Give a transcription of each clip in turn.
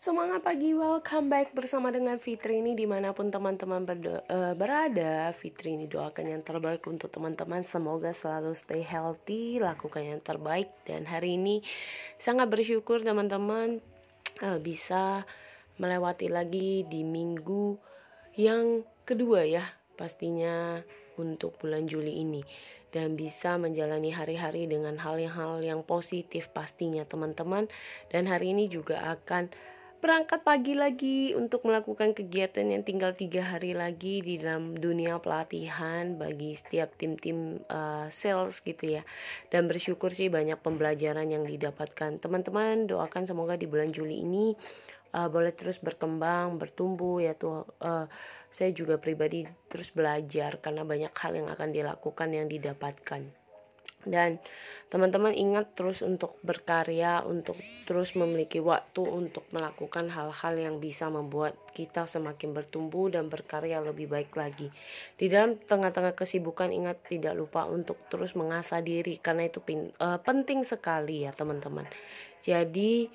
Semangat pagi, welcome back bersama dengan Fitri ini di mana pun teman-teman uh, berada. Fitri ini doakan yang terbaik untuk teman-teman. Semoga selalu stay healthy, lakukan yang terbaik. Dan hari ini sangat bersyukur teman-teman uh, bisa melewati lagi di minggu yang kedua ya Pastinya untuk bulan Juli ini. Dan bisa menjalani hari-hari dengan hal-hal yang positif pastinya teman-teman. Dan hari ini juga akan berangkat pagi lagi untuk melakukan kegiatan yang tinggal tiga hari lagi di dalam dunia pelatihan bagi setiap tim-tim uh, sales gitu ya. Dan bersyukur sih banyak pembelajaran yang didapatkan. Teman-teman doakan semoga di bulan Juli ini uh, boleh terus berkembang bertumbuh ya tuh uh, saya juga pribadi terus belajar karena banyak hal yang akan dilakukan yang didapatkan dan teman-teman ingat terus untuk berkarya untuk terus memiliki waktu untuk melakukan hal-hal yang bisa membuat kita semakin bertumbuh dan berkarya lebih baik lagi. Di dalam tengah-tengah kesibukan ingat tidak lupa untuk terus mengasah diri karena itu uh, penting sekali ya teman-teman. Jadi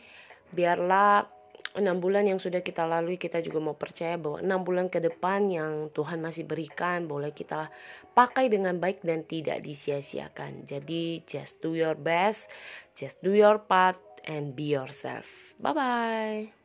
biarlah enam bulan yang sudah kita lalui kita juga mau percaya bahwa enam bulan ke depan yang Tuhan masih berikan boleh kita pakai dengan baik dan tidak disia-siakan. Jadi just do your best just do your part and be yourself. Bye bye